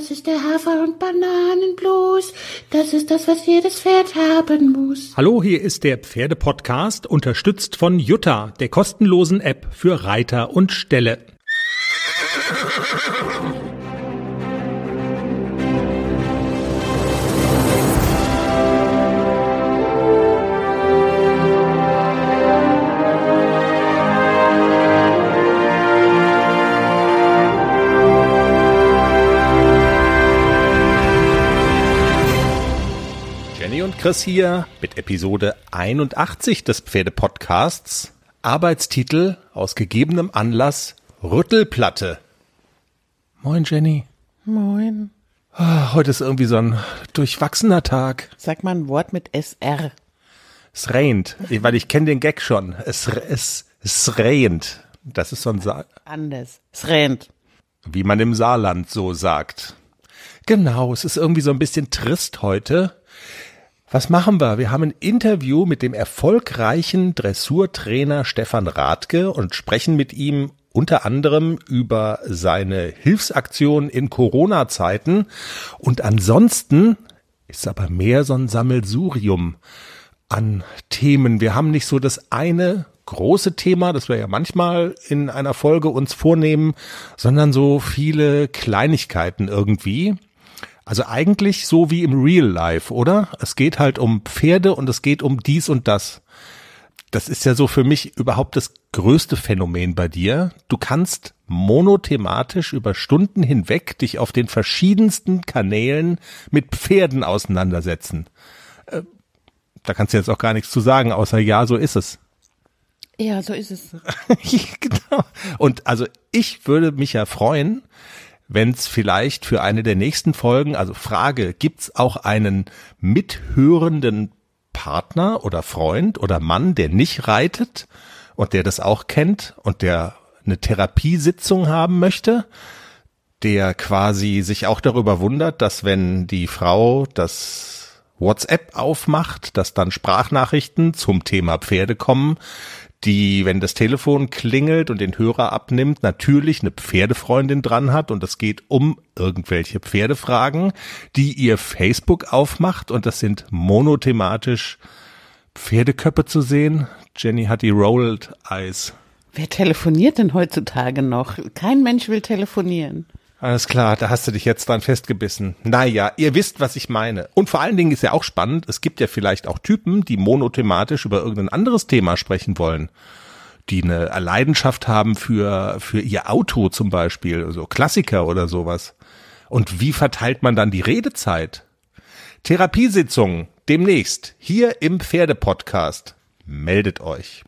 Das ist der Hafer- und Bananenblues. Das ist das, was jedes Pferd haben muss. Hallo, hier ist der Pferdepodcast, unterstützt von Jutta, der kostenlosen App für Reiter und Ställe. Chris hier mit Episode 81 des Pferdepodcasts. Arbeitstitel aus gegebenem Anlass Rüttelplatte. Moin Jenny. Moin. Ah, Heute ist irgendwie so ein durchwachsener Tag. Sag mal ein Wort mit SR. Es regnet, weil ich kenne den Gag schon. Es, es, es regnet. Das ist so ein Sa Anders. Es rennt. wie man im Saarland so sagt. Genau, es ist irgendwie so ein bisschen trist heute. Was machen wir? Wir haben ein Interview mit dem erfolgreichen Dressurtrainer Stefan Rathke und sprechen mit ihm unter anderem über seine Hilfsaktion in Corona-Zeiten. Und ansonsten ist aber mehr so ein Sammelsurium an Themen. Wir haben nicht so das eine große Thema, das wir ja manchmal in einer Folge uns vornehmen, sondern so viele Kleinigkeiten irgendwie. Also eigentlich so wie im Real Life, oder? Es geht halt um Pferde und es geht um dies und das. Das ist ja so für mich überhaupt das größte Phänomen bei dir. Du kannst monothematisch über Stunden hinweg dich auf den verschiedensten Kanälen mit Pferden auseinandersetzen. Äh, Da kannst du jetzt auch gar nichts zu sagen, außer ja, so ist es. Ja, so ist es. genau. Und also ich würde mich ja freuen, wenn es vielleicht für eine der nächsten Folgen, also Frage, gibt's auch einen mithörenden Partner oder Freund oder Mann, der nicht reitet und der das auch kennt und der eine Therapiesitzung haben möchte, der quasi sich auch darüber wundert, dass wenn die Frau das WhatsApp aufmacht, dass dann Sprachnachrichten zum Thema Pferde kommen, die, wenn das Telefon klingelt und den Hörer abnimmt, natürlich eine Pferdefreundin dran hat und es geht um irgendwelche Pferdefragen, die ihr Facebook aufmacht und das sind monothematisch Pferdeköpfe zu sehen. Jenny hat die Rolled Eyes. Wer telefoniert denn heutzutage noch? Kein Mensch will telefonieren. Alles klar, da hast du dich jetzt dran festgebissen. Naja, ihr wisst, was ich meine. Und vor allen Dingen ist ja auch spannend, es gibt ja vielleicht auch Typen, die monothematisch über irgendein anderes Thema sprechen wollen. Die eine Leidenschaft haben für, für ihr Auto zum Beispiel, so Klassiker oder sowas. Und wie verteilt man dann die Redezeit? Therapiesitzungen demnächst hier im Pferdepodcast. Meldet euch.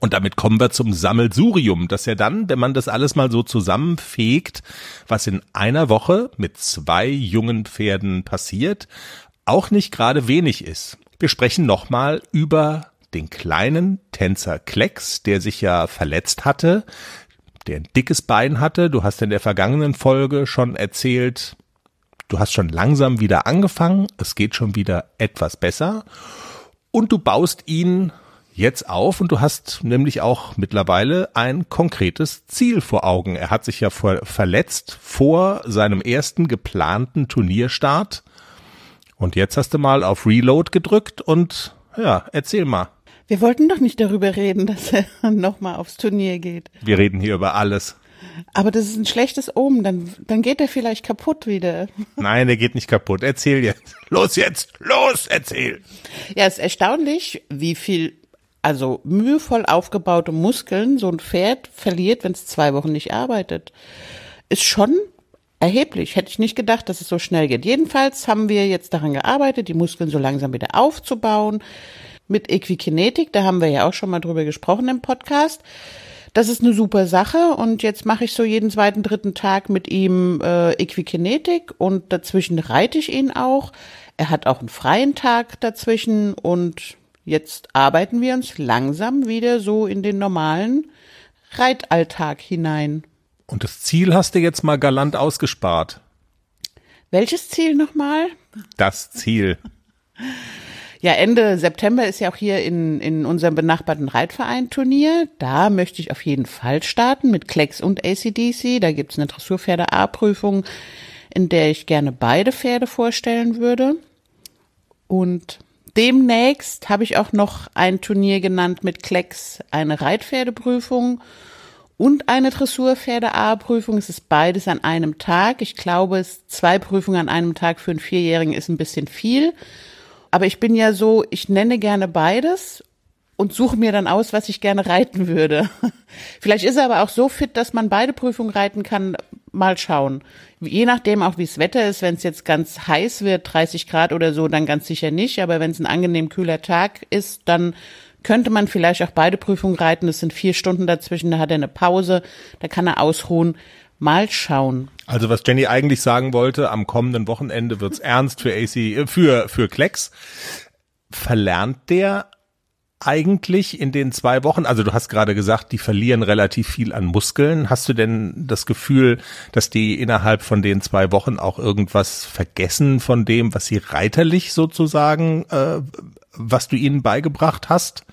Und damit kommen wir zum Sammelsurium, das ja dann, wenn man das alles mal so zusammenfegt, was in einer Woche mit zwei jungen Pferden passiert, auch nicht gerade wenig ist. Wir sprechen nochmal über den kleinen Tänzer Klecks, der sich ja verletzt hatte, der ein dickes Bein hatte. Du hast in der vergangenen Folge schon erzählt, du hast schon langsam wieder angefangen, es geht schon wieder etwas besser und du baust ihn jetzt auf und du hast nämlich auch mittlerweile ein konkretes Ziel vor Augen. Er hat sich ja vor, verletzt vor seinem ersten geplanten Turnierstart und jetzt hast du mal auf Reload gedrückt und ja, erzähl mal. Wir wollten doch nicht darüber reden, dass er nochmal aufs Turnier geht. Wir reden hier über alles. Aber das ist ein schlechtes Omen, dann, dann geht er vielleicht kaputt wieder. Nein, der geht nicht kaputt. Erzähl jetzt. Los jetzt. Los, erzähl. Ja, es ist erstaunlich, wie viel, also mühevoll aufgebaute Muskeln so ein Pferd verliert, wenn es zwei Wochen nicht arbeitet. Ist schon erheblich. Hätte ich nicht gedacht, dass es so schnell geht. Jedenfalls haben wir jetzt daran gearbeitet, die Muskeln so langsam wieder aufzubauen. Mit Equikinetik, da haben wir ja auch schon mal drüber gesprochen im Podcast. Das ist eine super Sache und jetzt mache ich so jeden zweiten, dritten Tag mit ihm äh, Equikinetik und dazwischen reite ich ihn auch. Er hat auch einen freien Tag dazwischen und jetzt arbeiten wir uns langsam wieder so in den normalen Reitalltag hinein. Und das Ziel hast du jetzt mal galant ausgespart. Welches Ziel nochmal? Das Ziel. Ja, Ende September ist ja auch hier in, in unserem benachbarten Reitverein Turnier. Da möchte ich auf jeden Fall starten mit Klecks und ACDC. Da gibt's eine Dressurpferde A-Prüfung in der ich gerne beide Pferde vorstellen würde. Und demnächst habe ich auch noch ein Turnier genannt mit Klecks, eine Reitpferdeprüfung und eine Dressurpferde-A-Prüfung. Es ist beides an einem Tag. Ich glaube, es zwei Prüfungen an einem Tag für einen Vierjährigen ist ein bisschen viel. Aber ich bin ja so, ich nenne gerne beides und suche mir dann aus, was ich gerne reiten würde. Vielleicht ist er aber auch so fit, dass man beide Prüfungen reiten kann. Mal schauen. Je nachdem auch, wie das Wetter ist. Wenn es jetzt ganz heiß wird, 30 Grad oder so, dann ganz sicher nicht. Aber wenn es ein angenehm kühler Tag ist, dann könnte man vielleicht auch beide Prüfungen reiten. Es sind vier Stunden dazwischen, da hat er eine Pause, da kann er ausruhen. Mal schauen. Also was Jenny eigentlich sagen wollte, am kommenden Wochenende wird's ernst für AC, äh, für, für Klecks. Verlernt der eigentlich in den zwei Wochen, also du hast gerade gesagt, die verlieren relativ viel an Muskeln. Hast du denn das Gefühl, dass die innerhalb von den zwei Wochen auch irgendwas vergessen von dem, was sie reiterlich sozusagen, äh, was du ihnen beigebracht hast?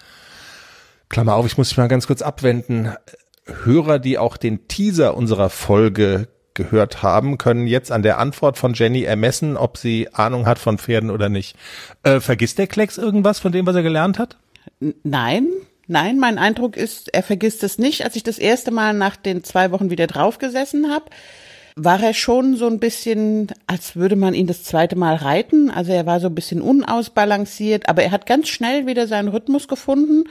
Klammer auf, ich muss mich mal ganz kurz abwenden. Hörer, die auch den Teaser unserer Folge gehört haben, können jetzt an der Antwort von Jenny ermessen, ob sie Ahnung hat von Pferden oder nicht. Äh, vergisst der Klecks irgendwas von dem, was er gelernt hat? Nein, nein, mein Eindruck ist, er vergisst es nicht. Als ich das erste Mal nach den zwei Wochen wieder draufgesessen habe, war er schon so ein bisschen, als würde man ihn das zweite Mal reiten. Also er war so ein bisschen unausbalanciert, aber er hat ganz schnell wieder seinen Rhythmus gefunden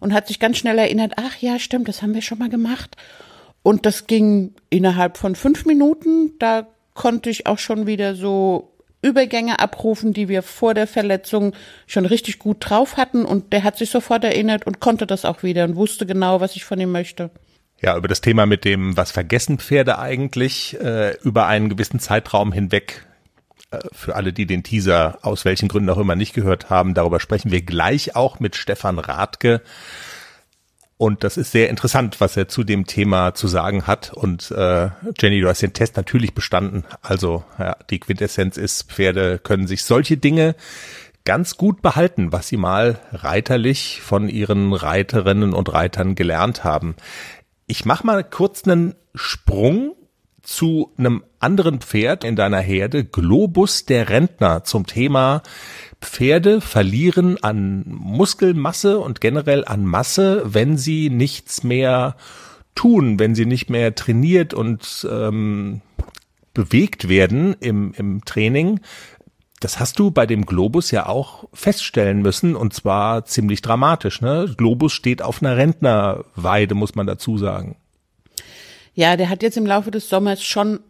und hat sich ganz schnell erinnert, ach ja, stimmt, das haben wir schon mal gemacht. Und das ging innerhalb von fünf Minuten. Da konnte ich auch schon wieder so Übergänge abrufen, die wir vor der Verletzung schon richtig gut drauf hatten. Und der hat sich sofort erinnert und konnte das auch wieder und wusste genau, was ich von ihm möchte. Ja, über das Thema mit dem, was vergessen Pferde eigentlich, äh, über einen gewissen Zeitraum hinweg, äh, für alle, die den Teaser aus welchen Gründen auch immer nicht gehört haben, darüber sprechen wir gleich auch mit Stefan Radke. Und das ist sehr interessant, was er zu dem Thema zu sagen hat. Und äh, Jenny, du hast den Test natürlich bestanden. Also ja, die Quintessenz ist, Pferde können sich solche Dinge ganz gut behalten, was sie mal reiterlich von ihren Reiterinnen und Reitern gelernt haben. Ich mache mal kurz einen Sprung zu einem anderen Pferd in deiner Herde, Globus der Rentner, zum Thema Pferde verlieren an Muskelmasse und generell an Masse, wenn sie nichts mehr tun, wenn sie nicht mehr trainiert und ähm, bewegt werden im, im Training. Das hast du bei dem Globus ja auch feststellen müssen und zwar ziemlich dramatisch. Ne? Globus steht auf einer Rentnerweide, muss man dazu sagen. Ja, der hat jetzt im Laufe des Sommers schon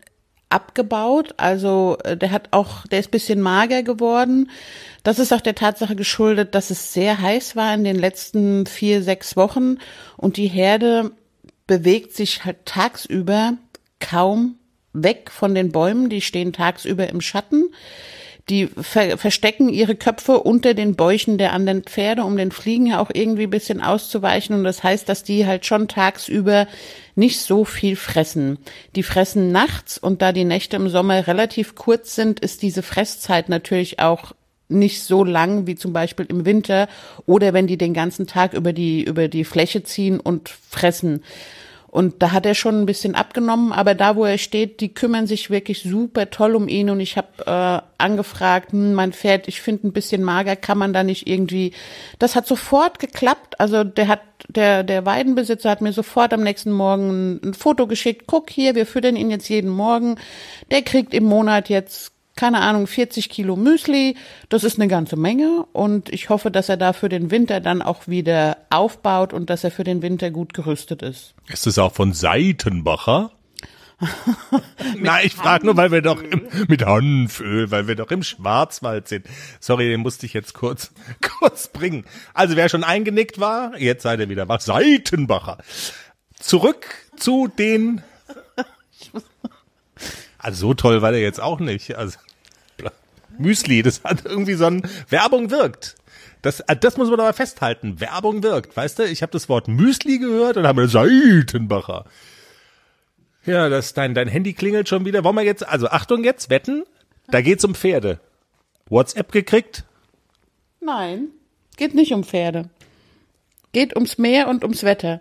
abgebaut. Also äh, der hat auch, der ist bisschen mager geworden. Das ist auch der Tatsache geschuldet, dass es sehr heiß war in den letzten vier, sechs Wochen und die Herde bewegt sich halt tagsüber kaum weg von den Bäumen. Die stehen tagsüber im Schatten. Die ver verstecken ihre Köpfe unter den Bäuchen der anderen Pferde, um den Fliegen ja auch irgendwie ein bisschen auszuweichen. Und das heißt, dass die halt schon tagsüber nicht so viel fressen. Die fressen nachts und da die Nächte im Sommer relativ kurz sind, ist diese Fresszeit natürlich auch nicht so lang wie zum Beispiel im Winter oder wenn die den ganzen Tag über die, über die Fläche ziehen und fressen. Und da hat er schon ein bisschen abgenommen, aber da, wo er steht, die kümmern sich wirklich super toll um ihn. Und ich habe äh, angefragt, hm, mein Pferd, ich finde ein bisschen mager, kann man da nicht irgendwie. Das hat sofort geklappt. Also der hat, der, der Weidenbesitzer hat mir sofort am nächsten Morgen ein, ein Foto geschickt. Guck hier, wir füttern ihn jetzt jeden Morgen. Der kriegt im Monat jetzt keine Ahnung, 40 Kilo Müsli. Das ist eine ganze Menge und ich hoffe, dass er da für den Winter dann auch wieder aufbaut und dass er für den Winter gut gerüstet ist. Ist es auch von Seitenbacher? Nein, ich frage nur, weil wir doch im, mit Hanföl, weil wir doch im Schwarzwald sind. Sorry, den musste ich jetzt kurz, kurz bringen. Also wer schon eingenickt war, jetzt seid ihr wieder wach. Seitenbacher. Zurück zu den. Also so toll war der jetzt auch nicht. Also Müsli, das hat irgendwie so ein Werbung wirkt. Das, äh, das muss man aber festhalten. Werbung wirkt. Weißt du, ich habe das Wort Müsli gehört und habe Seitenbacher. Ja, das, dein, dein Handy klingelt schon wieder. Wollen wir jetzt, also Achtung jetzt, wetten? Da geht's um Pferde. WhatsApp gekriegt? Nein, geht nicht um Pferde. Geht ums Meer und ums Wetter.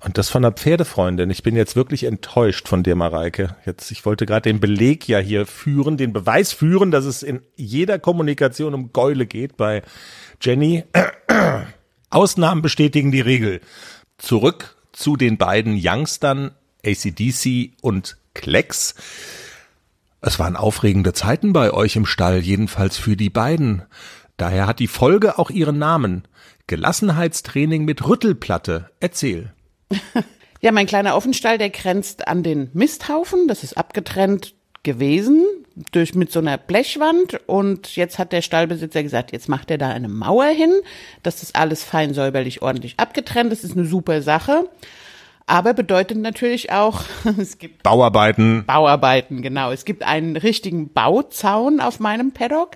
Und das von einer Pferdefreundin. Ich bin jetzt wirklich enttäuscht von dir, Mareike. Jetzt, ich wollte gerade den Beleg ja hier führen, den Beweis führen, dass es in jeder Kommunikation um Gäule geht bei Jenny. Ausnahmen bestätigen die Regel. Zurück zu den beiden Youngstern ACDC und Klecks. Es waren aufregende Zeiten bei euch im Stall, jedenfalls für die beiden. Daher hat die Folge auch ihren Namen. Gelassenheitstraining mit Rüttelplatte. Erzähl. Ja, mein kleiner Offenstall, der grenzt an den Misthaufen. Das ist abgetrennt gewesen durch mit so einer Blechwand und jetzt hat der Stallbesitzer gesagt, jetzt macht er da eine Mauer hin, dass das alles fein säuberlich ordentlich abgetrennt ist. Das ist eine super Sache. Aber bedeutet natürlich auch, es gibt Bauarbeiten. Bauarbeiten, genau. Es gibt einen richtigen Bauzaun auf meinem Paddock.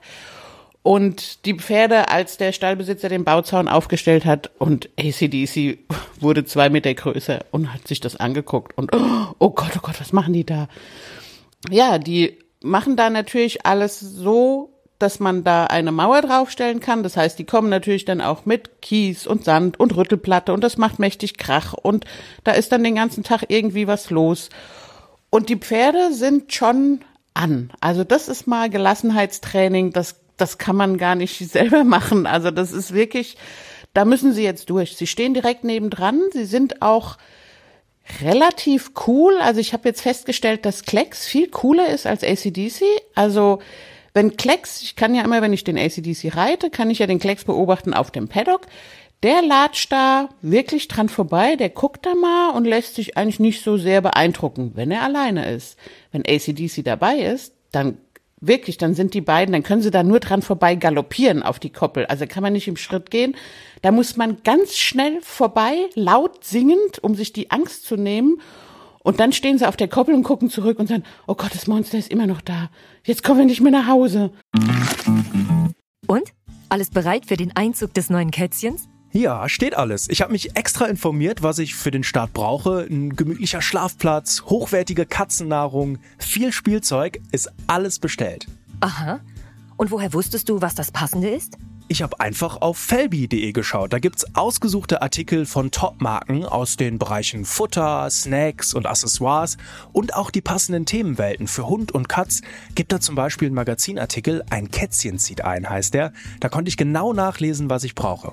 Und die Pferde, als der Stallbesitzer den Bauzaun aufgestellt hat und ACDC wurde zwei Meter größer und hat sich das angeguckt und oh Gott, oh Gott, was machen die da? Ja, die machen da natürlich alles so, dass man da eine Mauer draufstellen kann. Das heißt, die kommen natürlich dann auch mit Kies und Sand und Rüttelplatte und das macht mächtig Krach und da ist dann den ganzen Tag irgendwie was los. Und die Pferde sind schon an. Also das ist mal Gelassenheitstraining, das das kann man gar nicht selber machen. Also das ist wirklich, da müssen sie jetzt durch. Sie stehen direkt nebendran. Sie sind auch relativ cool. Also ich habe jetzt festgestellt, dass Klecks viel cooler ist als ACDC. Also wenn Klecks, ich kann ja immer, wenn ich den ACDC reite, kann ich ja den Klecks beobachten auf dem Paddock. Der latscht da wirklich dran vorbei, der guckt da mal und lässt sich eigentlich nicht so sehr beeindrucken, wenn er alleine ist. Wenn ACDC dabei ist, dann Wirklich, dann sind die beiden, dann können sie da nur dran vorbei galoppieren auf die Koppel. Also kann man nicht im Schritt gehen. Da muss man ganz schnell vorbei, laut singend, um sich die Angst zu nehmen. Und dann stehen sie auf der Koppel und gucken zurück und sagen, oh Gott, das Monster ist immer noch da. Jetzt kommen wir nicht mehr nach Hause. Und? Alles bereit für den Einzug des neuen Kätzchens? Ja, steht alles. Ich habe mich extra informiert, was ich für den Start brauche. Ein gemütlicher Schlafplatz, hochwertige Katzennahrung, viel Spielzeug, ist alles bestellt. Aha. Und woher wusstest du, was das Passende ist? Ich habe einfach auf felbi.de geschaut. Da gibt's ausgesuchte Artikel von Top-Marken aus den Bereichen Futter, Snacks und Accessoires und auch die passenden Themenwelten für Hund und Katz. Gibt da zum Beispiel einen Magazinartikel, ein Kätzchen zieht ein, heißt der. Da konnte ich genau nachlesen, was ich brauche.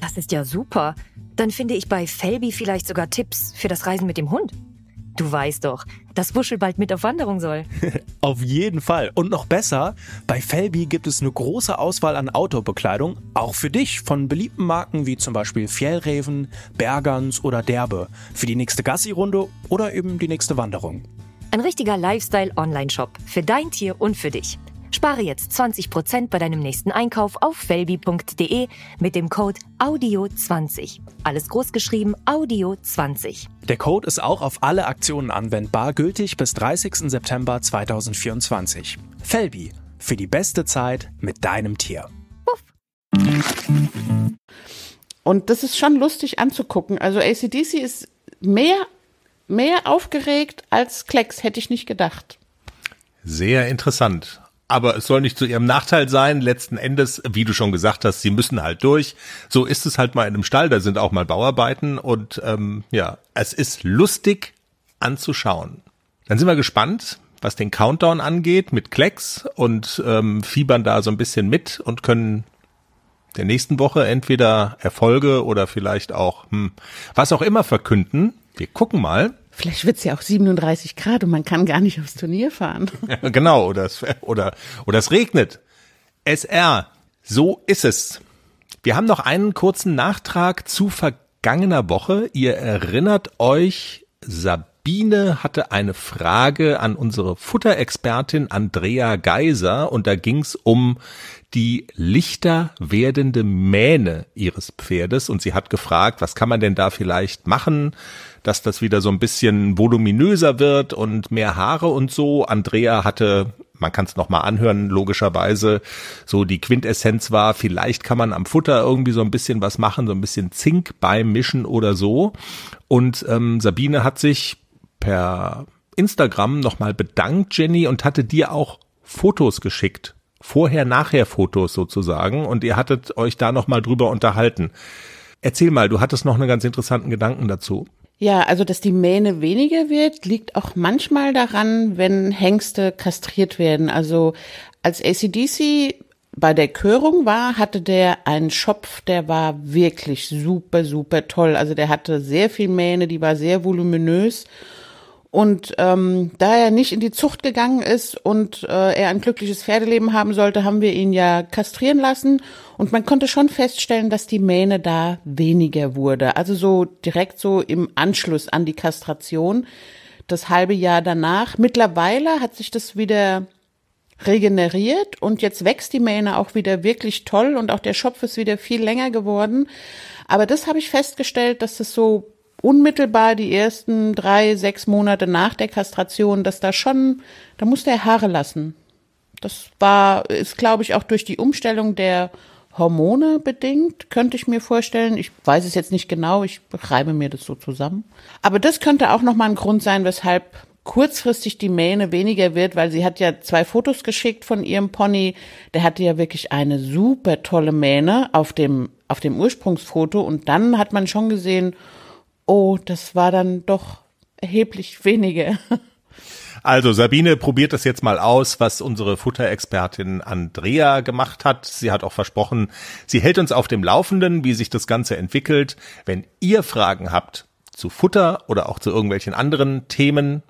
Das ist ja super. Dann finde ich bei Felby vielleicht sogar Tipps für das Reisen mit dem Hund. Du weißt doch, dass Wuschel bald mit auf Wanderung soll. auf jeden Fall. Und noch besser, bei Felby gibt es eine große Auswahl an Outdoor-Bekleidung, auch für dich, von beliebten Marken wie zum Beispiel Fjellreven, Bergans oder Derbe, für die nächste Gassi-Runde oder eben die nächste Wanderung. Ein richtiger Lifestyle-Online-Shop für dein Tier und für dich. Spare jetzt 20% bei deinem nächsten Einkauf auf felbi.de mit dem Code AUDIO20. Alles großgeschrieben AUDIO20. Der Code ist auch auf alle Aktionen anwendbar, gültig bis 30. September 2024. Felbi, für die beste Zeit mit deinem Tier. Puff. Und das ist schon lustig anzugucken. Also ACDC ist mehr, mehr aufgeregt als Klecks, hätte ich nicht gedacht. Sehr interessant. Aber es soll nicht zu ihrem Nachteil sein. Letzten Endes, wie du schon gesagt hast, sie müssen halt durch. So ist es halt mal in einem Stall. Da sind auch mal Bauarbeiten und ähm, ja, es ist lustig anzuschauen. Dann sind wir gespannt, was den Countdown angeht mit Klecks und ähm, fiebern da so ein bisschen mit und können der nächsten Woche entweder Erfolge oder vielleicht auch hm, was auch immer verkünden. Wir gucken mal. Vielleicht wird's ja auch 37 Grad und man kann gar nicht aufs Turnier fahren. Ja, genau, oder es, oder, oder es regnet. SR, so ist es. Wir haben noch einen kurzen Nachtrag zu vergangener Woche. Ihr erinnert euch, Sabine hatte eine Frage an unsere Futterexpertin Andrea Geiser und da ging's um die lichter werdende Mähne ihres Pferdes und sie hat gefragt, was kann man denn da vielleicht machen? dass das wieder so ein bisschen voluminöser wird und mehr Haare und so. Andrea hatte man kann es noch mal anhören, logischerweise. So die Quintessenz war, vielleicht kann man am Futter irgendwie so ein bisschen was machen, so ein bisschen Zink beim Mischen oder so. Und ähm, Sabine hat sich per Instagram noch mal bedankt, Jenny, und hatte dir auch Fotos geschickt. Vorher-Nachher-Fotos sozusagen. Und ihr hattet euch da noch mal drüber unterhalten. Erzähl mal, du hattest noch einen ganz interessanten Gedanken dazu. Ja, also dass die Mähne weniger wird, liegt auch manchmal daran, wenn Hengste kastriert werden. Also als ACDC bei der Körung war, hatte der einen Schopf, der war wirklich super, super toll. Also der hatte sehr viel Mähne, die war sehr voluminös. Und ähm, da er nicht in die Zucht gegangen ist und äh, er ein glückliches Pferdeleben haben sollte, haben wir ihn ja kastrieren lassen. Und man konnte schon feststellen, dass die Mähne da weniger wurde. Also so direkt so im Anschluss an die Kastration, das halbe Jahr danach. Mittlerweile hat sich das wieder regeneriert und jetzt wächst die Mähne auch wieder wirklich toll und auch der Schopf ist wieder viel länger geworden. Aber das habe ich festgestellt, dass das so unmittelbar die ersten drei, sechs Monate nach der Kastration, dass da schon, da musste er Haare lassen. Das war, ist glaube ich auch durch die Umstellung der Hormone bedingt, könnte ich mir vorstellen. Ich weiß es jetzt nicht genau, ich reibe mir das so zusammen. Aber das könnte auch nochmal ein Grund sein, weshalb kurzfristig die Mähne weniger wird, weil sie hat ja zwei Fotos geschickt von ihrem Pony. Der hatte ja wirklich eine super tolle Mähne auf dem, auf dem Ursprungsfoto und dann hat man schon gesehen, oh, das war dann doch erheblich weniger. Also Sabine probiert das jetzt mal aus, was unsere Futterexpertin Andrea gemacht hat. Sie hat auch versprochen, sie hält uns auf dem Laufenden, wie sich das Ganze entwickelt. Wenn ihr Fragen habt zu Futter oder auch zu irgendwelchen anderen Themen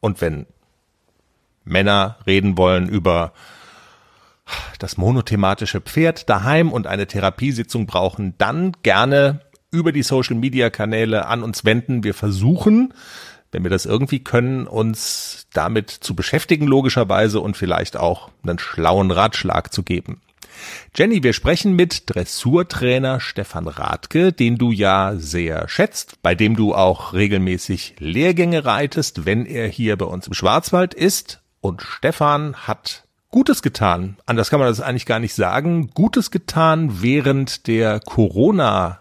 und wenn Männer reden wollen über das monothematische Pferd daheim und eine Therapiesitzung brauchen, dann gerne über die Social Media Kanäle an uns wenden. Wir versuchen, wenn wir das irgendwie können, uns damit zu beschäftigen, logischerweise, und vielleicht auch einen schlauen Ratschlag zu geben. Jenny, wir sprechen mit Dressurtrainer Stefan Radke, den du ja sehr schätzt, bei dem du auch regelmäßig Lehrgänge reitest, wenn er hier bei uns im Schwarzwald ist. Und Stefan hat Gutes getan. Anders kann man das eigentlich gar nicht sagen. Gutes getan während der Corona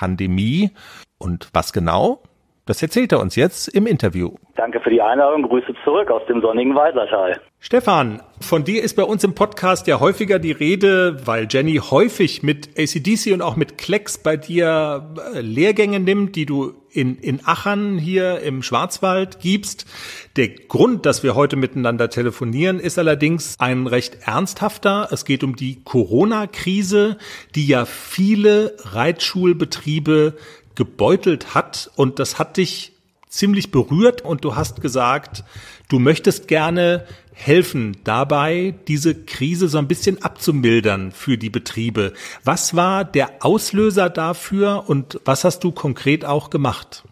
Pandemie. Und was genau? Das erzählt er uns jetzt im Interview. Danke für die Einladung. Grüße zurück aus dem sonnigen Weisertal. Stefan, von dir ist bei uns im Podcast ja häufiger die Rede, weil Jenny häufig mit ACDC und auch mit Klecks bei dir äh, Lehrgänge nimmt, die du in, in Achern hier im Schwarzwald gibst. Der Grund, dass wir heute miteinander telefonieren, ist allerdings ein recht ernsthafter. Es geht um die Corona-Krise, die ja viele Reitschulbetriebe gebeutelt hat und das hat dich ziemlich berührt und du hast gesagt, du möchtest gerne helfen dabei, diese Krise so ein bisschen abzumildern für die Betriebe. Was war der Auslöser dafür und was hast du konkret auch gemacht?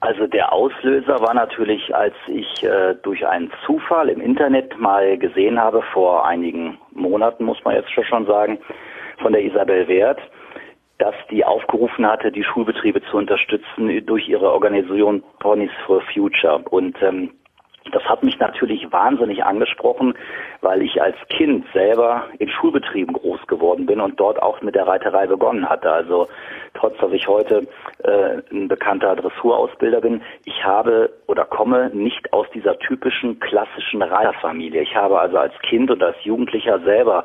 Also der Auslöser war natürlich, als ich äh, durch einen Zufall im Internet mal gesehen habe, vor einigen Monaten muss man jetzt schon sagen, von der Isabel Wert, dass die aufgerufen hatte, die Schulbetriebe zu unterstützen durch ihre Organisation Ponies for Future. Und ähm, das hat mich natürlich wahnsinnig angesprochen, weil ich als Kind selber in Schulbetrieben groß geworden bin und dort auch mit der Reiterei begonnen hatte. Also trotz, dass ich heute äh, ein bekannter Dressurausbilder bin, ich habe oder komme nicht aus dieser typischen klassischen Reiterfamilie. Ich habe also als Kind und als Jugendlicher selber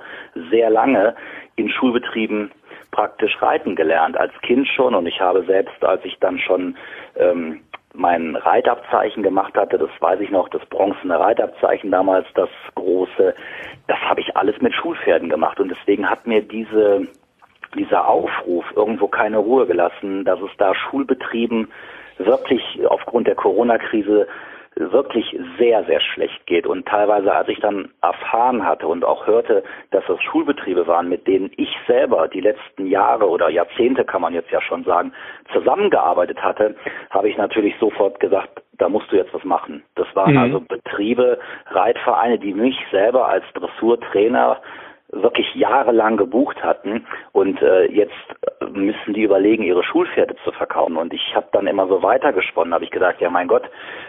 sehr lange in Schulbetrieben praktisch reiten gelernt, als Kind schon. Und ich habe selbst, als ich dann schon ähm, mein Reitabzeichen gemacht hatte, das weiß ich noch, das bronzene Reitabzeichen damals, das große, das habe ich alles mit Schulpferden gemacht. Und deswegen hat mir diese, dieser Aufruf irgendwo keine Ruhe gelassen, dass es da Schulbetrieben wirklich aufgrund der Corona-Krise wirklich sehr, sehr schlecht geht. Und teilweise, als ich dann erfahren hatte und auch hörte, dass es Schulbetriebe waren, mit denen ich selber die letzten Jahre oder Jahrzehnte, kann man jetzt ja schon sagen, zusammengearbeitet hatte, habe ich natürlich sofort gesagt, da musst du jetzt was machen. Das waren mhm. also Betriebe, Reitvereine, die mich selber als Dressurtrainer wirklich jahrelang gebucht hatten und äh, jetzt müssen die überlegen, ihre Schulpferde zu verkaufen. Und ich habe dann immer so weitergesponnen, habe ich gesagt, ja mein Gott,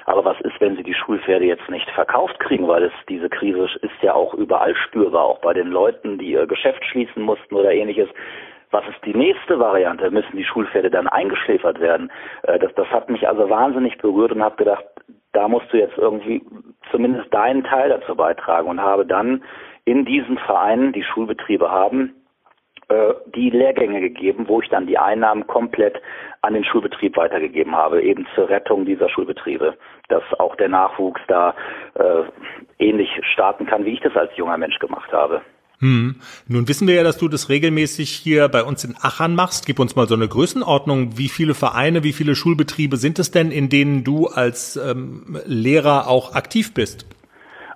aber was ist, wenn sie die Schulpferde jetzt nicht verkauft kriegen, weil es diese Krise ist ja auch überall spürbar, auch bei den Leuten, die ihr Geschäft schließen mussten oder ähnliches. Was ist die nächste Variante? Müssen die Schulpferde dann eingeschläfert werden? Äh, das, das hat mich also wahnsinnig berührt und habe gedacht, da musst du jetzt irgendwie zumindest deinen Teil dazu beitragen und habe dann in diesen Vereinen, die Schulbetriebe haben, äh, die Lehrgänge gegeben, wo ich dann die Einnahmen komplett an den Schulbetrieb weitergegeben habe, eben zur Rettung dieser Schulbetriebe, dass auch der Nachwuchs da äh, ähnlich starten kann, wie ich das als junger Mensch gemacht habe. Hm. Nun wissen wir ja, dass du das regelmäßig hier bei uns in Achern machst. Gib uns mal so eine Größenordnung. Wie viele Vereine, wie viele Schulbetriebe sind es denn, in denen du als ähm, Lehrer auch aktiv bist?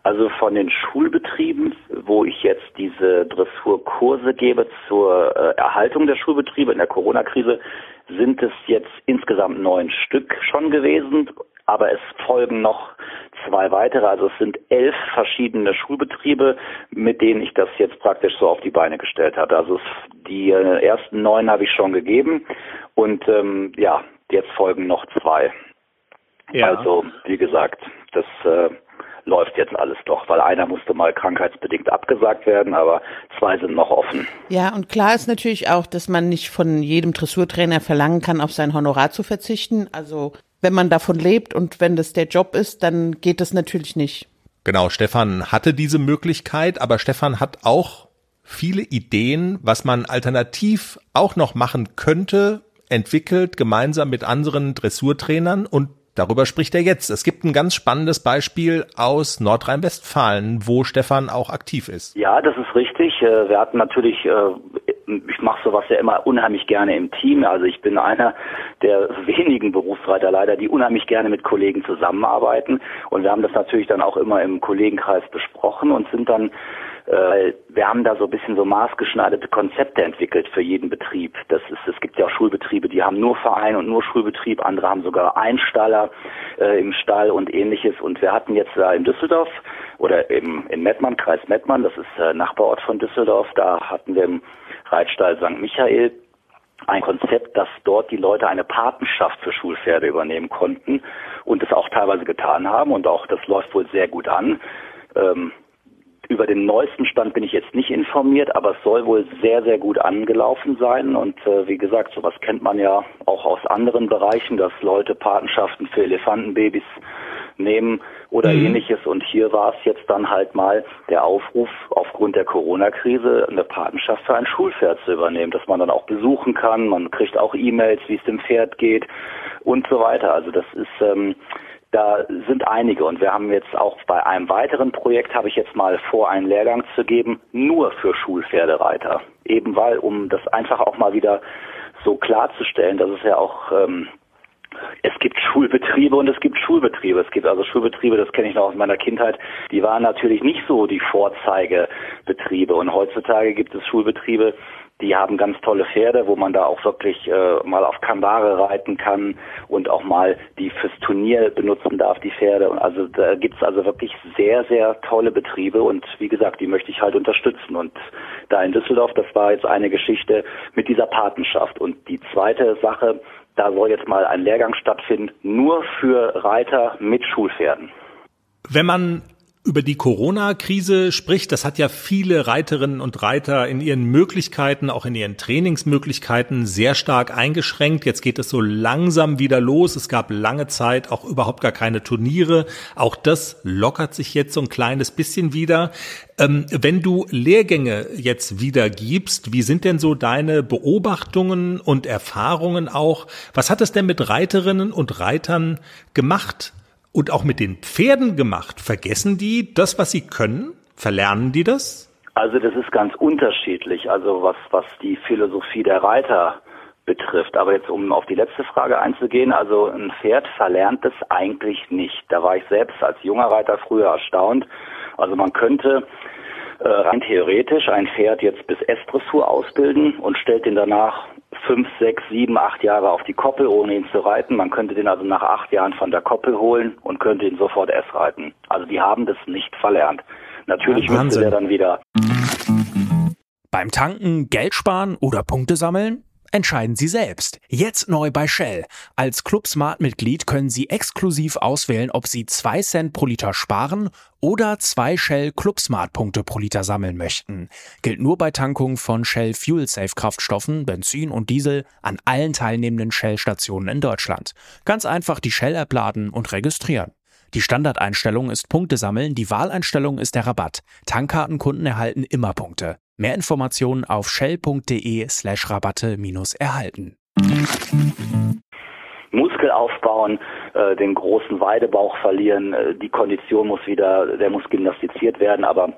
Also von den Schulbetrieben, wo ich jetzt diese Dressurkurse gebe zur äh, Erhaltung der Schulbetriebe in der Corona-Krise, sind es jetzt insgesamt neun Stück schon gewesen, aber es folgen noch zwei weitere. Also es sind elf verschiedene Schulbetriebe, mit denen ich das jetzt praktisch so auf die Beine gestellt hatte. Also es, die äh, ersten neun habe ich schon gegeben und ähm, ja, jetzt folgen noch zwei. Ja. Also wie gesagt, das äh, läuft jetzt alles doch, weil einer musste mal krankheitsbedingt abgesagt werden, aber zwei sind noch offen. Ja, und klar ist natürlich auch, dass man nicht von jedem Dressurtrainer verlangen kann, auf sein Honorar zu verzichten. Also wenn man davon lebt und wenn das der Job ist, dann geht das natürlich nicht. Genau, Stefan hatte diese Möglichkeit, aber Stefan hat auch viele Ideen, was man alternativ auch noch machen könnte, entwickelt, gemeinsam mit anderen Dressurtrainern und Darüber spricht er jetzt. Es gibt ein ganz spannendes Beispiel aus Nordrhein-Westfalen, wo Stefan auch aktiv ist. Ja, das ist richtig. Äh, wir hatten natürlich, äh, ich mache sowas ja immer unheimlich gerne im Team. Also ich bin einer der wenigen Berufsreiter leider, die unheimlich gerne mit Kollegen zusammenarbeiten. Und wir haben das natürlich dann auch immer im Kollegenkreis besprochen und sind dann äh, wir haben da so ein bisschen so maßgeschneiderte Konzepte entwickelt für jeden Betrieb. Das ist, es gibt ja auch Schulbetriebe, die haben nur Verein und nur Schulbetrieb, andere haben sogar Einstaller äh, im Stall und ähnliches. Und wir hatten jetzt da in Düsseldorf oder im, in Mettmann, Kreis Mettmann, das ist äh, Nachbarort von Düsseldorf, da hatten wir im Reitstall St. Michael ein Konzept, dass dort die Leute eine Patenschaft für Schulpferde übernehmen konnten und es auch teilweise getan haben und auch das läuft wohl sehr gut an. Ähm, über den neuesten Stand bin ich jetzt nicht informiert, aber es soll wohl sehr, sehr gut angelaufen sein. Und äh, wie gesagt, sowas kennt man ja auch aus anderen Bereichen, dass Leute Patenschaften für Elefantenbabys nehmen oder mhm. ähnliches. Und hier war es jetzt dann halt mal der Aufruf, aufgrund der Corona-Krise eine Patenschaft für ein Schulpferd zu übernehmen, dass man dann auch besuchen kann. Man kriegt auch E-Mails, wie es dem Pferd geht und so weiter. Also das ist ähm, da sind einige und wir haben jetzt auch bei einem weiteren Projekt habe ich jetzt mal vor, einen Lehrgang zu geben, nur für Schulpferdereiter. Eben weil, um das einfach auch mal wieder so klarzustellen, dass es ja auch ähm, es gibt Schulbetriebe und es gibt Schulbetriebe. Es gibt also Schulbetriebe, das kenne ich noch aus meiner Kindheit, die waren natürlich nicht so die Vorzeigebetriebe. Und heutzutage gibt es Schulbetriebe, die haben ganz tolle Pferde, wo man da auch wirklich äh, mal auf Kandare reiten kann und auch mal die fürs Turnier benutzen darf, die Pferde. Und also da gibt's also wirklich sehr, sehr tolle Betriebe und wie gesagt, die möchte ich halt unterstützen. Und da in Düsseldorf, das war jetzt eine Geschichte mit dieser Patenschaft. Und die zweite Sache, da soll jetzt mal ein Lehrgang stattfinden, nur für Reiter mit Schulpferden. Wenn man über die Corona-Krise spricht, das hat ja viele Reiterinnen und Reiter in ihren Möglichkeiten, auch in ihren Trainingsmöglichkeiten sehr stark eingeschränkt. Jetzt geht es so langsam wieder los. Es gab lange Zeit auch überhaupt gar keine Turniere. Auch das lockert sich jetzt so ein kleines bisschen wieder. Ähm, wenn du Lehrgänge jetzt wieder gibst, wie sind denn so deine Beobachtungen und Erfahrungen auch? Was hat es denn mit Reiterinnen und Reitern gemacht? Und auch mit den Pferden gemacht. Vergessen die das, was sie können? Verlernen die das? Also das ist ganz unterschiedlich, also was, was die Philosophie der Reiter betrifft. Aber jetzt, um auf die letzte Frage einzugehen, also ein Pferd verlernt es eigentlich nicht. Da war ich selbst als junger Reiter früher erstaunt. Also man könnte äh, rein theoretisch ein Pferd jetzt bis S-Dressur ausbilden und stellt den danach fünf, sechs, sieben, acht Jahre auf die Koppel, ohne ihn zu reiten. Man könnte den also nach acht Jahren von der Koppel holen und könnte ihn sofort S reiten. Also die haben das nicht verlernt. Natürlich ja, müsste der dann wieder. Beim Tanken Geld sparen oder Punkte sammeln? Entscheiden Sie selbst. Jetzt neu bei Shell. Als Club Smart Mitglied können Sie exklusiv auswählen, ob Sie 2 Cent pro Liter sparen oder 2 Shell Club Smart Punkte pro Liter sammeln möchten. Gilt nur bei Tankung von Shell Fuel Safe Kraftstoffen, Benzin und Diesel an allen teilnehmenden Shell Stationen in Deutschland. Ganz einfach die Shell App laden und registrieren. Die Standardeinstellung ist Punkte sammeln, die Wahleinstellung ist der Rabatt. Tankkartenkunden erhalten immer Punkte. Mehr Informationen auf shell.de slash Rabatte minus erhalten. Muskel aufbauen, äh, den großen Weidebauch verlieren, äh, die Kondition muss wieder, der muss gymnastiziert werden, aber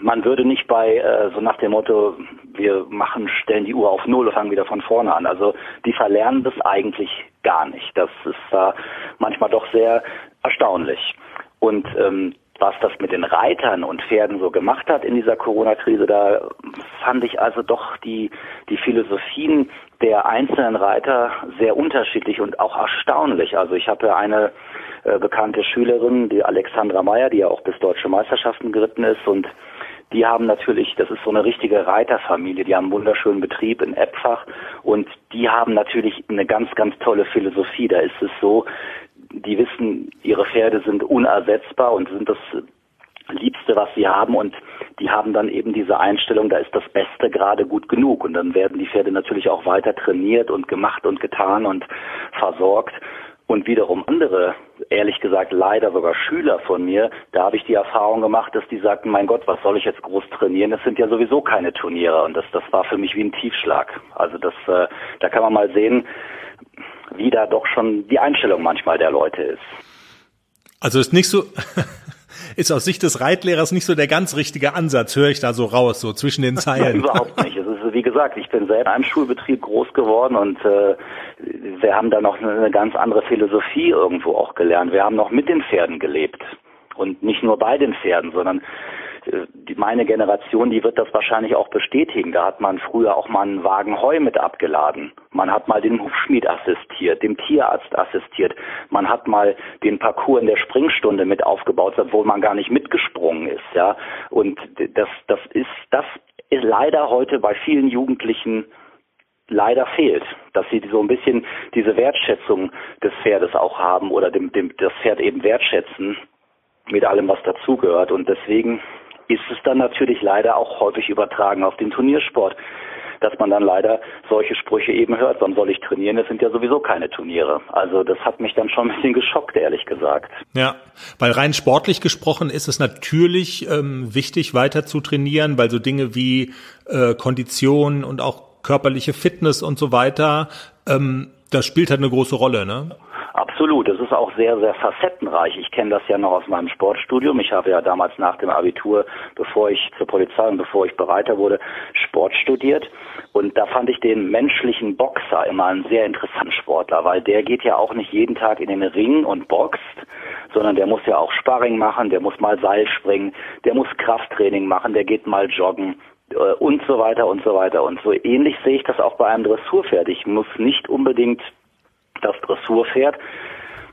man würde nicht bei äh, so nach dem Motto, wir machen, stellen die Uhr auf Null und fangen wieder von vorne an. Also die verlernen das eigentlich gar nicht. Das ist äh, manchmal doch sehr erstaunlich. Und ähm, was das mit den Reitern und Pferden so gemacht hat in dieser Corona-Krise, da fand ich also doch die, die Philosophien der einzelnen Reiter sehr unterschiedlich und auch erstaunlich. Also ich habe eine äh, bekannte Schülerin, die Alexandra Meyer, die ja auch bis deutsche Meisterschaften geritten ist und die haben natürlich, das ist so eine richtige Reiterfamilie, die haben einen wunderschönen Betrieb in Eppfach und die haben natürlich eine ganz, ganz tolle Philosophie. Da ist es so, die wissen, ihre Pferde sind unersetzbar und sind das Liebste, was sie haben und die haben dann eben diese Einstellung, da ist das Beste gerade gut genug und dann werden die Pferde natürlich auch weiter trainiert und gemacht und getan und versorgt und wiederum andere, ehrlich gesagt leider sogar Schüler von mir, da habe ich die Erfahrung gemacht, dass die sagten, mein Gott, was soll ich jetzt groß trainieren? Das sind ja sowieso keine Turniere und das, das war für mich wie ein Tiefschlag. Also das, äh, da kann man mal sehen, wie da doch schon die Einstellung manchmal der Leute ist. Also ist nicht so, ist aus Sicht des Reitlehrers nicht so der ganz richtige Ansatz, höre ich da so raus, so zwischen den Zeilen. Überhaupt nicht. Es ist, wie gesagt, ich bin selber in einem Schulbetrieb groß geworden und äh, wir haben da noch eine, eine ganz andere Philosophie irgendwo auch gelernt. Wir haben noch mit den Pferden gelebt und nicht nur bei den Pferden, sondern die, meine Generation, die wird das wahrscheinlich auch bestätigen. Da hat man früher auch mal einen Wagen Heu mit abgeladen. Man hat mal den Hufschmied assistiert, dem Tierarzt assistiert. Man hat mal den Parcours in der Springstunde mit aufgebaut, obwohl man gar nicht mitgesprungen ist, ja. Und das, das ist, das ist leider heute bei vielen Jugendlichen leider fehlt, dass sie so ein bisschen diese Wertschätzung des Pferdes auch haben oder dem, dem das Pferd eben wertschätzen mit allem, was dazugehört. Und deswegen ist es dann natürlich leider auch häufig übertragen auf den Turniersport, dass man dann leider solche Sprüche eben hört, warum soll ich trainieren, das sind ja sowieso keine Turniere. Also das hat mich dann schon ein bisschen geschockt, ehrlich gesagt. Ja, weil rein sportlich gesprochen ist es natürlich ähm, wichtig, weiter zu trainieren, weil so Dinge wie äh, Kondition und auch körperliche Fitness und so weiter, ähm, das spielt halt eine große Rolle, ne? Absolut. Es ist auch sehr, sehr facettenreich. Ich kenne das ja noch aus meinem Sportstudium. Ich habe ja damals nach dem Abitur, bevor ich zur Polizei und bevor ich Bereiter wurde, Sport studiert. Und da fand ich den menschlichen Boxer immer einen sehr interessanten Sportler, weil der geht ja auch nicht jeden Tag in den Ring und boxt, sondern der muss ja auch Sparring machen, der muss mal Seil springen, der muss Krafttraining machen, der geht mal joggen äh, und so weiter und so weiter. Und so ähnlich sehe ich das auch bei einem Dressurpferd. Ich muss nicht unbedingt das Dressurpferd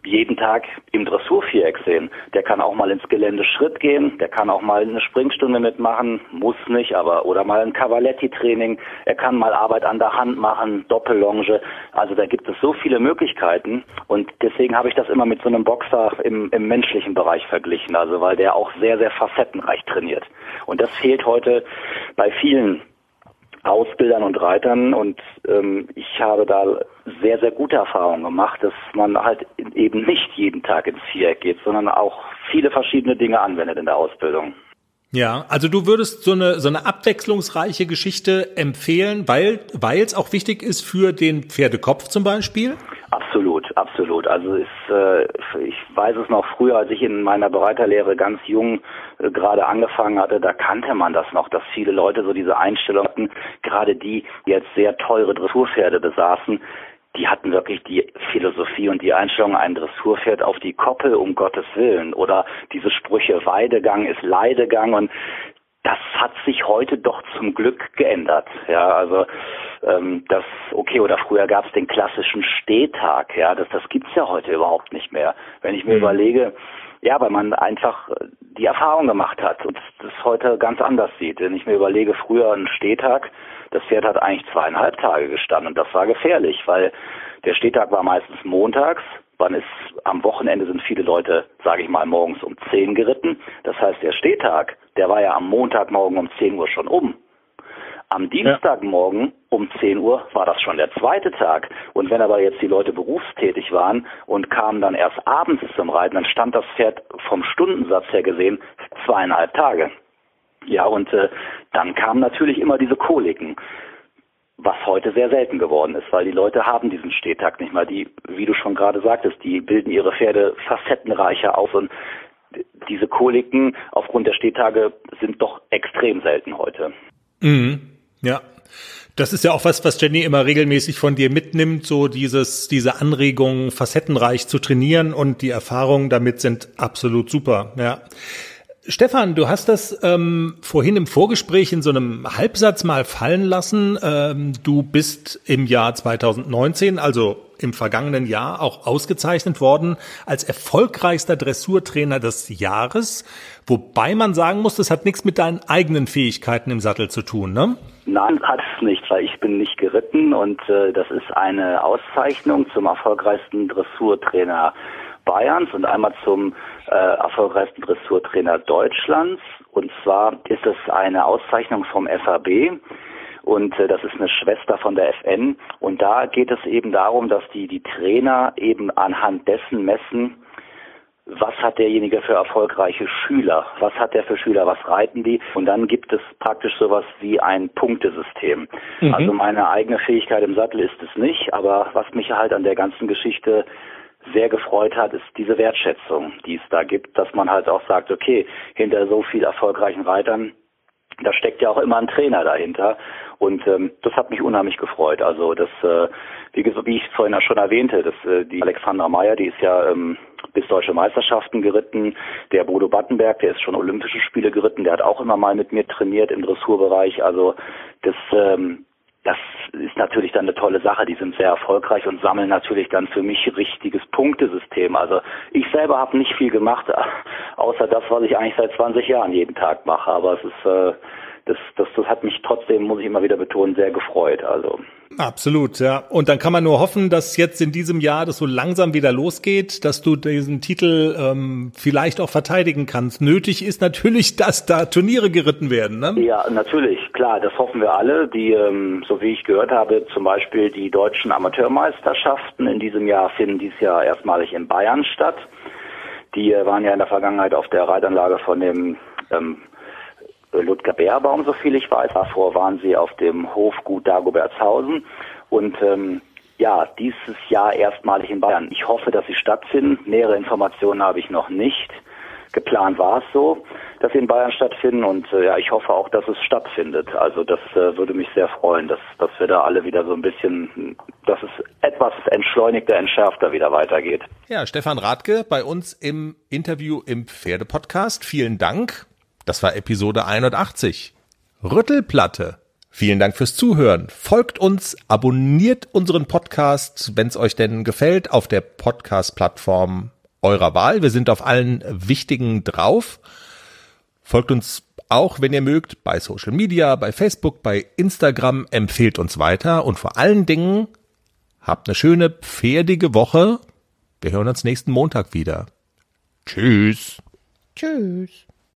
jeden Tag im Dressurviereck sehen. Der kann auch mal ins Gelände Schritt gehen, der kann auch mal eine Springstunde mitmachen, muss nicht, aber oder mal ein Cavaletti-Training, er kann mal Arbeit an der Hand machen, Doppellonge. Also da gibt es so viele Möglichkeiten und deswegen habe ich das immer mit so einem Boxer im, im menschlichen Bereich verglichen, also weil der auch sehr, sehr facettenreich trainiert. Und das fehlt heute bei vielen Ausbildern und Reitern und ähm, ich habe da sehr, sehr gute Erfahrungen gemacht, dass man halt eben nicht jeden Tag ins Viereck geht, sondern auch viele verschiedene Dinge anwendet in der Ausbildung. Ja, also du würdest so eine so eine abwechslungsreiche Geschichte empfehlen, weil es auch wichtig ist für den Pferdekopf zum Beispiel. Absolut, absolut. Also ist, äh, ich weiß es noch früher, als ich in meiner Bereiterlehre ganz jung äh, gerade angefangen hatte, da kannte man das noch, dass viele Leute so diese Einstellung hatten, gerade die, die jetzt sehr teure Dressurpferde besaßen, die hatten wirklich die Philosophie und die Einstellung, ein Dressurpferd auf die Koppel um Gottes Willen oder diese Sprüche, Weidegang ist Leidegang und das hat sich heute doch zum Glück geändert. Ja, also ähm, das okay oder früher gab es den klassischen Stehtag. Ja, das das gibt's ja heute überhaupt nicht mehr. Wenn ich mir mhm. überlege, ja, weil man einfach die Erfahrung gemacht hat und das heute ganz anders sieht. Wenn ich mir überlege, früher ein Stehtag, das Pferd hat eigentlich zweieinhalb Tage gestanden und das war gefährlich, weil der Stehtag war meistens montags, Wann ist am Wochenende sind viele Leute, sage ich mal, morgens um 10 geritten. Das heißt, der Stehtag, der war ja am Montagmorgen um 10 Uhr schon um. Am Dienstagmorgen um 10 Uhr war das schon der zweite Tag. Und wenn aber jetzt die Leute berufstätig waren und kamen dann erst abends zum Reiten, dann stand das Pferd vom Stundensatz her gesehen zweieinhalb Tage. Ja, und äh, dann kamen natürlich immer diese Koliken, was heute sehr selten geworden ist, weil die Leute haben diesen Stehtag nicht mal. Die, wie du schon gerade sagtest, die bilden ihre Pferde facettenreicher auf und diese Koliken aufgrund der Stehtage sind doch extrem selten heute. Mhm. Ja. Das ist ja auch was, was Jenny immer regelmäßig von dir mitnimmt, so dieses, diese Anregung, facettenreich zu trainieren und die Erfahrungen damit sind absolut super, ja. Stefan, du hast das ähm, vorhin im Vorgespräch in so einem Halbsatz mal fallen lassen. Ähm, du bist im Jahr 2019, also im vergangenen Jahr, auch ausgezeichnet worden als erfolgreichster Dressurtrainer des Jahres. Wobei man sagen muss, das hat nichts mit deinen eigenen Fähigkeiten im Sattel zu tun, ne? Nein, hat es nicht, weil ich bin nicht geritten und äh, das ist eine Auszeichnung zum erfolgreichsten Dressurtrainer Bayerns und einmal zum äh, erfolgreichsten Dressurtrainer Deutschlands. Und zwar ist es eine Auszeichnung vom FAB und äh, das ist eine Schwester von der FN. Und da geht es eben darum, dass die, die Trainer eben anhand dessen messen, was hat derjenige für erfolgreiche Schüler? Was hat der für Schüler? Was reiten die? Und dann gibt es praktisch sowas wie ein Punktesystem. Mhm. Also meine eigene Fähigkeit im Sattel ist es nicht, aber was mich halt an der ganzen Geschichte sehr gefreut hat, ist diese Wertschätzung, die es da gibt, dass man halt auch sagt, okay, hinter so viel erfolgreichen Reitern, da steckt ja auch immer ein Trainer dahinter. Und ähm, das hat mich unheimlich gefreut. Also das, äh, wie, wie ich vorhin schon erwähnte, dass äh, die Alexandra Meyer, die ist ja ähm, bis deutsche Meisterschaften geritten. Der Bodo Battenberg, der ist schon Olympische Spiele geritten, der hat auch immer mal mit mir trainiert im Dressurbereich. Also das ähm, das ist natürlich dann eine tolle Sache. Die sind sehr erfolgreich und sammeln natürlich dann für mich richtiges Punktesystem. Also ich selber habe nicht viel gemacht, außer das, was ich eigentlich seit 20 Jahren jeden Tag mache. Aber es ist, äh, das, das, das hat mich trotzdem, muss ich immer wieder betonen, sehr gefreut. Also Absolut, ja. Und dann kann man nur hoffen, dass jetzt in diesem Jahr das so langsam wieder losgeht, dass du diesen Titel ähm, vielleicht auch verteidigen kannst. Nötig ist natürlich, dass da Turniere geritten werden. Ne? Ja, natürlich, klar, das hoffen wir alle. Die, ähm, so wie ich gehört habe, zum Beispiel die deutschen Amateurmeisterschaften in diesem Jahr finden dieses Jahr erstmalig in Bayern statt. Die äh, waren ja in der Vergangenheit auf der Reitanlage von dem ähm, Ludger Beerbaum, so viel ich weiß. Davor waren sie auf dem Hofgut Dagobertshausen und ähm, ja, dieses Jahr erstmalig in Bayern. Ich hoffe, dass sie stattfinden. Nähere Informationen habe ich noch nicht. Geplant war es so, dass sie in Bayern stattfinden und äh, ja, ich hoffe auch, dass es stattfindet. Also das äh, würde mich sehr freuen, dass, dass wir da alle wieder so ein bisschen, dass es etwas entschleunigter, entschärfter wieder weitergeht. Ja, Stefan Radke bei uns im Interview im Pferdepodcast. Vielen Dank. Das war Episode 81. Rüttelplatte. Vielen Dank fürs Zuhören. Folgt uns, abonniert unseren Podcast, wenn es euch denn gefällt, auf der Podcast-Plattform eurer Wahl. Wir sind auf allen wichtigen drauf. Folgt uns auch, wenn ihr mögt, bei Social Media, bei Facebook, bei Instagram, empfehlt uns weiter und vor allen Dingen habt eine schöne, pferdige Woche. Wir hören uns nächsten Montag wieder. Tschüss. Tschüss.